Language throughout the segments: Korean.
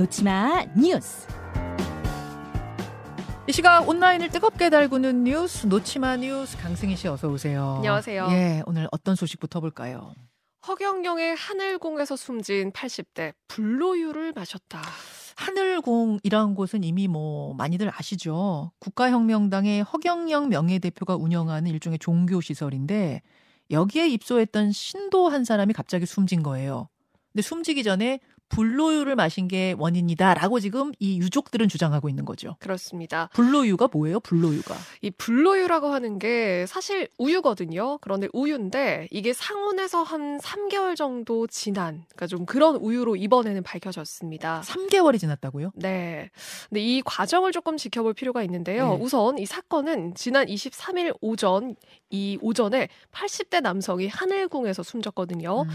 놓치마 뉴스. 이 시각 온라인을 뜨겁게 달구는 뉴스 놓치마 뉴스 강승희 씨 어서 오세요. 안녕하세요. 예, 오늘 어떤 소식부터 볼까요? 허경영의 하늘공에서 숨진 80대 불로유를 마셨다. 하늘공이라는 곳은 이미 뭐 많이들 아시죠. 국가혁명당의 허경영 명예대표가 운영하는 일종의 종교 시설인데 여기에 입소했던 신도 한 사람이 갑자기 숨진 거예요. 근데 숨지기 전에 불로유를 마신 게 원인이다라고 지금 이 유족들은 주장하고 있는 거죠. 그렇습니다. 불로유가 뭐예요? 불로유가. 이 불로유라고 하는 게 사실 우유거든요. 그런데 우유인데 이게 상온에서 한 3개월 정도 지난 그러니까 좀 그런 우유로 이번에는 밝혀졌습니다. 3개월이 지났다고요? 네. 근데 이 과정을 조금 지켜볼 필요가 있는데요. 네. 우선 이 사건은 지난 23일 오전 이 오전에 80대 남성이 하늘궁에서 숨졌거든요. 음.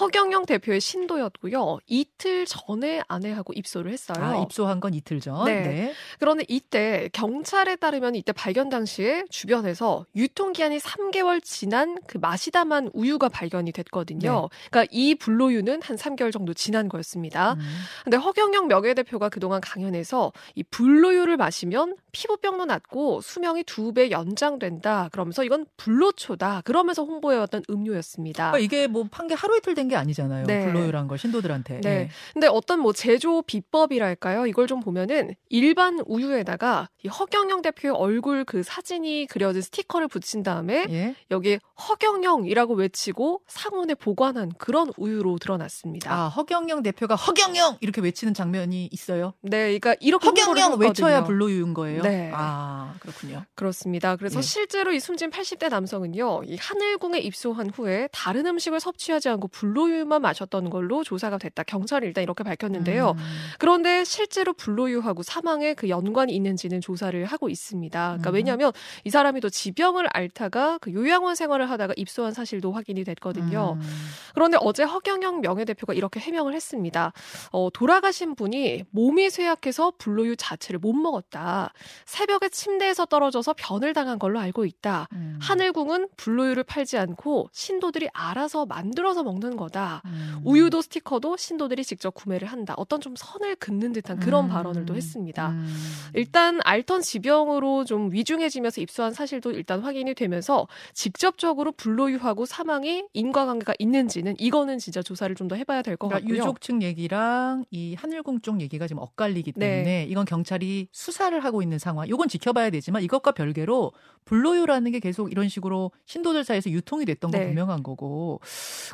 허경영 대표의 신도였고요. 이틀 전에 아내하고 입소를 했어요. 아, 입소한 건 이틀 전. 네. 네. 그런데 이때 경찰에 따르면 이때 발견 당시에 주변에서 유통기한이 3개월 지난 그 마시다만 우유가 발견이 됐거든요. 그러니까 이 불로유는 한 3개월 정도 지난 거였습니다. 음. 근데 허경영 명예대표가 그동안 강연에서 이 불로유를 마시면 피부병도 낫고 수명이 두 배 연장된다. 그러면서 이건 불로초다. 그러면서 홍보해왔던 음료였습니다. 그러니까 이게 뭐 판 게 하루 이틀 된 게 아니잖아요. 네. 불로유란 걸 신도들한테. 네. 근데 어떤 뭐 제조 비법이랄까요? 이걸 좀 보면은 일반 우유에다가 이 허경영 대표의 얼굴 그 사진이 그려진 스티커를 붙인 다음에 예. 여기에 허경영이라고 외치고 상온에 보관한 그런 우유로 드러났습니다. 아, 허경영 대표가 허경영 이렇게 외치는 장면이 있어요. 네, 그러니까 이렇게 허경영. 외쳐야 불로유인 거예요. 네. 아, 그렇군요. 그렇습니다. 그래서 예. 실제로 이 숨진 80대 남성은요, 이 하늘궁에 입소한 후에 다른 음식을 섭취하지 않고 불로유만 마셨던 걸로 조사가 됐다. 경찰 이 일단 이렇게 밝혔는데요. 음. 그런데 실제로 불로유하고 사망에 그 연관이 있는지는 조사를 하고 있습니다. 그러니까 음. 왜냐하면 이 사람이 또 지병을 앓다가 그 요양원 생활을 하다가 입소한 사실도 확인이 됐거든요. 음. 그런데 어제 허경영 명예대표가 이렇게 해명을 했습니다. 어, 돌아가신 분이 몸이 쇠약해서 불로유 자체를 못 먹었다. 새벽에 침대에서 떨어져서 변을 당한 걸로 알고 있다. 음. 하늘궁은 불로유를 팔지 않고 신도들이 알아서 만들어서 먹는 거다. 음. 우유도 스티커도 신도들이 직접 구매를 한다. 어떤 좀 선을 긋는 듯한 그런 음. 발언을 또 했습니다. 음. 일단 앓던 지병으로 좀 위중해지면서 입소한 사실도 일단 확인이 되면서 직접적으로 불로유하고 사망이 인과관계가 있는지는 이거는 진짜 조사를 좀 더 해봐야 될것 그러니까 같고요. 유족 측 얘기랑 이 하늘궁 쪽 얘기가 지금 엇갈리기 때문에 네. 이건 경찰이 수사를 하고 있는 상황. 이건 지켜봐야 되지만 이것과 별개로 불로유라는 게 계속 이런 식으로 신도들 사이에서 유통이 됐던 건 네. 분명한 거고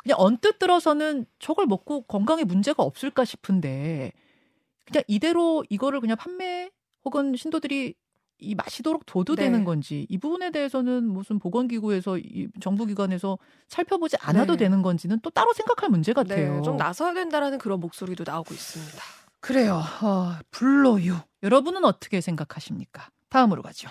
그냥 언뜻 들어서는 저걸 먹고 건강에 문제가 없을까 싶은데 그냥 이대로 이거를 그냥 판매 혹은 신도들이 이 마시도록 둬도 네. 되는 건지 이 부분에 대해서는 무슨 보건기구에서 이 정부기관에서 살펴보지 않아도 네. 되는 건지는 또 따로 생각할 문제 같아요. 네, 좀 나서야 된다라는 그런 목소리도 나오고 있습니다. 그래요. 어, 불로유. 여러분은 어떻게 생각하십니까? 다음으로 가죠.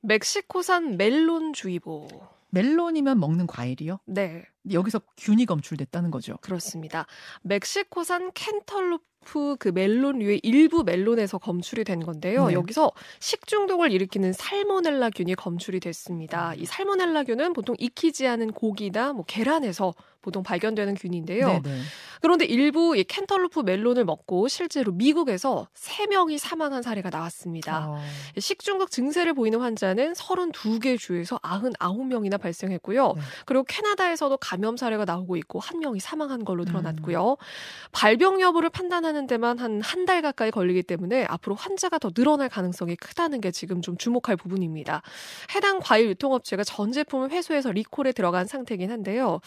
멕시코산 멜론주의보. 멜론이면 먹는 과일이요? 네, 여기서 균이 검출됐다는 거죠. 그렇습니다. 멕시코산 cantaloupe 그 멜론류의 일부 멜론에서 검출이 된 건데요. 네. 여기서 식중독을 일으키는 살모넬라 균이 검출이 됐습니다. 이 살모넬라 균은 보통 익히지 않은 고기나 뭐 계란에서 보통 발견되는 균인데요. 네네. 그런데 일부 이 cantaloupe 멜론을 먹고 실제로 미국에서 3명이 사망한 사례가 나왔습니다. 어, 식중독 증세를 보이는 환자는 32개 주에서 99명이나 발생했고요. 네. 그리고 캐나다에서도 감염 사례가 나오고 있고 한 명이 사망한 걸로 음. 드러났고요. 발병 여부를 판단하는 데만 한 한 달 가까이 걸리기 때문에 앞으로 환자가 더 늘어날 가능성이 크다는 게 지금 좀 주목할 부분입니다. 해당 과일 유통업체가 전 제품을 회수해서 리콜에 들어간 상태긴 한데요.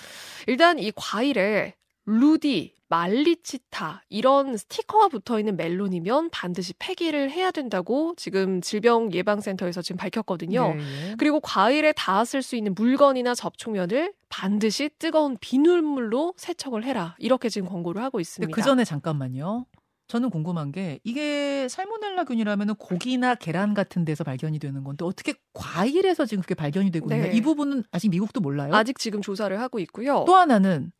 일단 이 과일에 루디, 말리치타 이런 스티커가 붙어 있는 멜론이면 반드시 폐기를 해야 된다고 지금 질병 예방센터에서 지금 밝혔거든요. 네, 예. 그리고 과일에 닿았을 수 있는 물건이나 접촉면을 반드시 뜨거운 비눗물로 세척을 해라. 이렇게 지금 권고를 하고 있습니다. 그 전에 잠깐만요. 저는 궁금한 게 이게 살모넬라균이라면 고기나 계란 같은 데서 발견이 되는 건데 어떻게 과일에서 지금 그게 발견이 되고? 네. 이 부분은 아직 미국도 몰라요. 아직 지금 조사를 하고 있고요. 또 하나는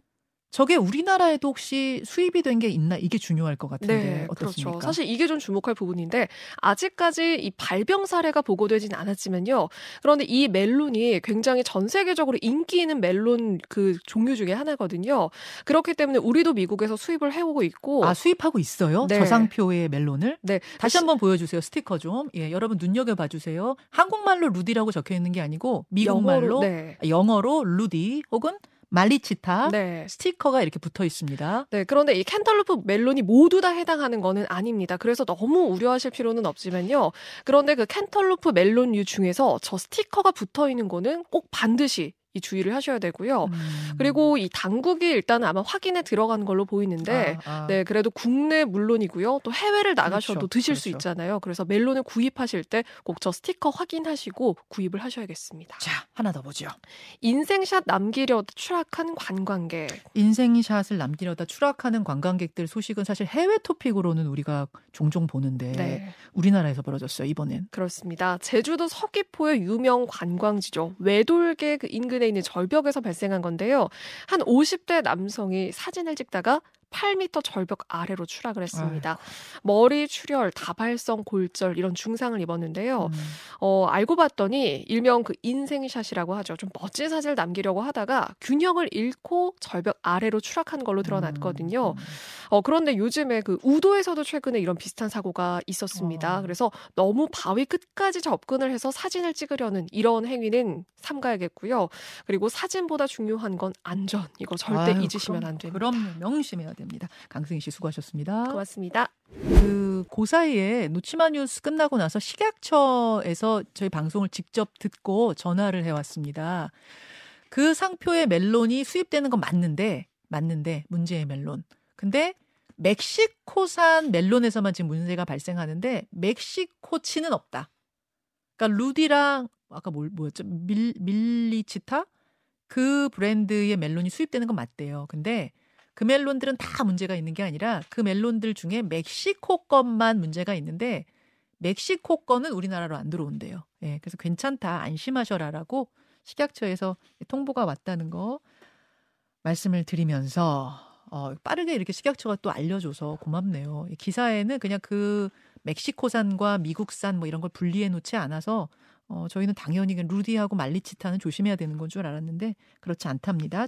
저게 우리나라에도 혹시 수입이 된 게 있나 이게 중요할 것 같은데 네, 어떻습니까? 그렇죠. 사실 이게 좀 주목할 부분인데 아직까지 이 발병 사례가 보고되진 않았지만요. 그런데 이 멜론이 굉장히 전 세계적으로 인기 있는 멜론 그 종류 중에 하나거든요. 그렇기 때문에 우리도 미국에서 수입을 해오고 있고 아 수입하고 있어요? 네. 저상표의 멜론을? 네, 다시 한번 보여주세요 스티커 좀. 예, 여러분 눈여겨 봐주세요. 한국말로 루디라고 적혀 있는 게 아니고 미국말로 영어로 네. 영어로 루디 혹은 말리치타 네. 스티커가 이렇게 붙어 있습니다. 네, 그런데 이 cantaloupe 멜론이 모두 다 해당하는 거는 아닙니다. 그래서 너무 우려하실 필요는 없지만요. 그런데 그 cantaloupe 멜론류 중에서 저 스티커가 붙어 있는 거는 꼭 반드시 이 주의를 하셔야 되고요. 음. 그리고 이 당국이 일단 아마 확인에 들어간 걸로 보이는데 아, 아. 네, 그래도 국내 물론이고요. 또 해외를 나가셔도 그렇죠, 드실 수 그렇죠. 있잖아요. 그래서 멜론을 구입하실 때 꼭 저 스티커 확인하시고 구입을 하셔야겠습니다. 자 하나 더 보죠. 인생샷 남기려 추락한 관광객. 인생샷을 남기려다 추락하는 관광객들 소식은 사실 해외 토픽으로는 우리가 종종 보는데 네. 우리나라에서 벌어졌어요 이번엔. 그렇습니다. 제주도 서귀포의 유명 관광지죠. 외돌개 그 있는 절벽에서 발생한 건데요. 한 50대 남성이 사진을 찍다가 8m 절벽 아래로 추락을 했습니다. 머리 출혈, 다발성 골절 이런 증상을 입었는데요. 음. 어, 알고 봤더니 일명 그 인생샷이라고 하죠. 좀 멋진 사진을 남기려고 하다가 균형을 잃고 절벽 아래로 추락한 걸로 드러났거든요. 음. 어, 그런데 요즘에 그 우도에서도 최근에 이런 비슷한 사고가 있었습니다. 어. 그래서 너무 바위 끝까지 접근을 해서 사진을 찍으려는 이런 행위는 삼가야겠고요. 그리고 사진보다 중요한 건 안전. 이거 절대 아유, 잊으시면 그럼, 안 됩니다. 그럼요 명심해야 됩니다. 강승희 씨 수고하셨습니다. 고맙습니다. 그, 그 사이에 노치마 뉴스 끝나고 나서 식약처에서 저희 방송을 직접 듣고 전화를 해왔습니다. 그 상표의 멜론이 수입되는 건 맞는데, 맞는데, 문제의 멜론. 근데 멕시코산 멜론에서만 지금 문제가 발생하는데, 멕시코치는 없다. 그러니까 루디랑, 아까 뭘, 뭐였죠? 밀, 밀리치타? 그 브랜드의 멜론이 수입되는 건 맞대요. 근데 그 멜론들은 다 문제가 있는 게 아니라 그 멜론들 중에 멕시코 것만 문제가 있는데 멕시코 거는 우리나라로 안 들어온대요. 예, 그래서 괜찮다, 안심하셔라라고 식약처에서 통보가 왔다는 거 말씀을 드리면서 어, 빠르게 이렇게 식약처가 또 알려줘서 고맙네요. 이 기사에는 그냥 그 멕시코산과 미국산 뭐 이런 걸 분리해 놓지 않아서 어, 저희는 당연히 루디하고 말리치타는 조심해야 되는 건 줄 알았는데 그렇지 않답니다.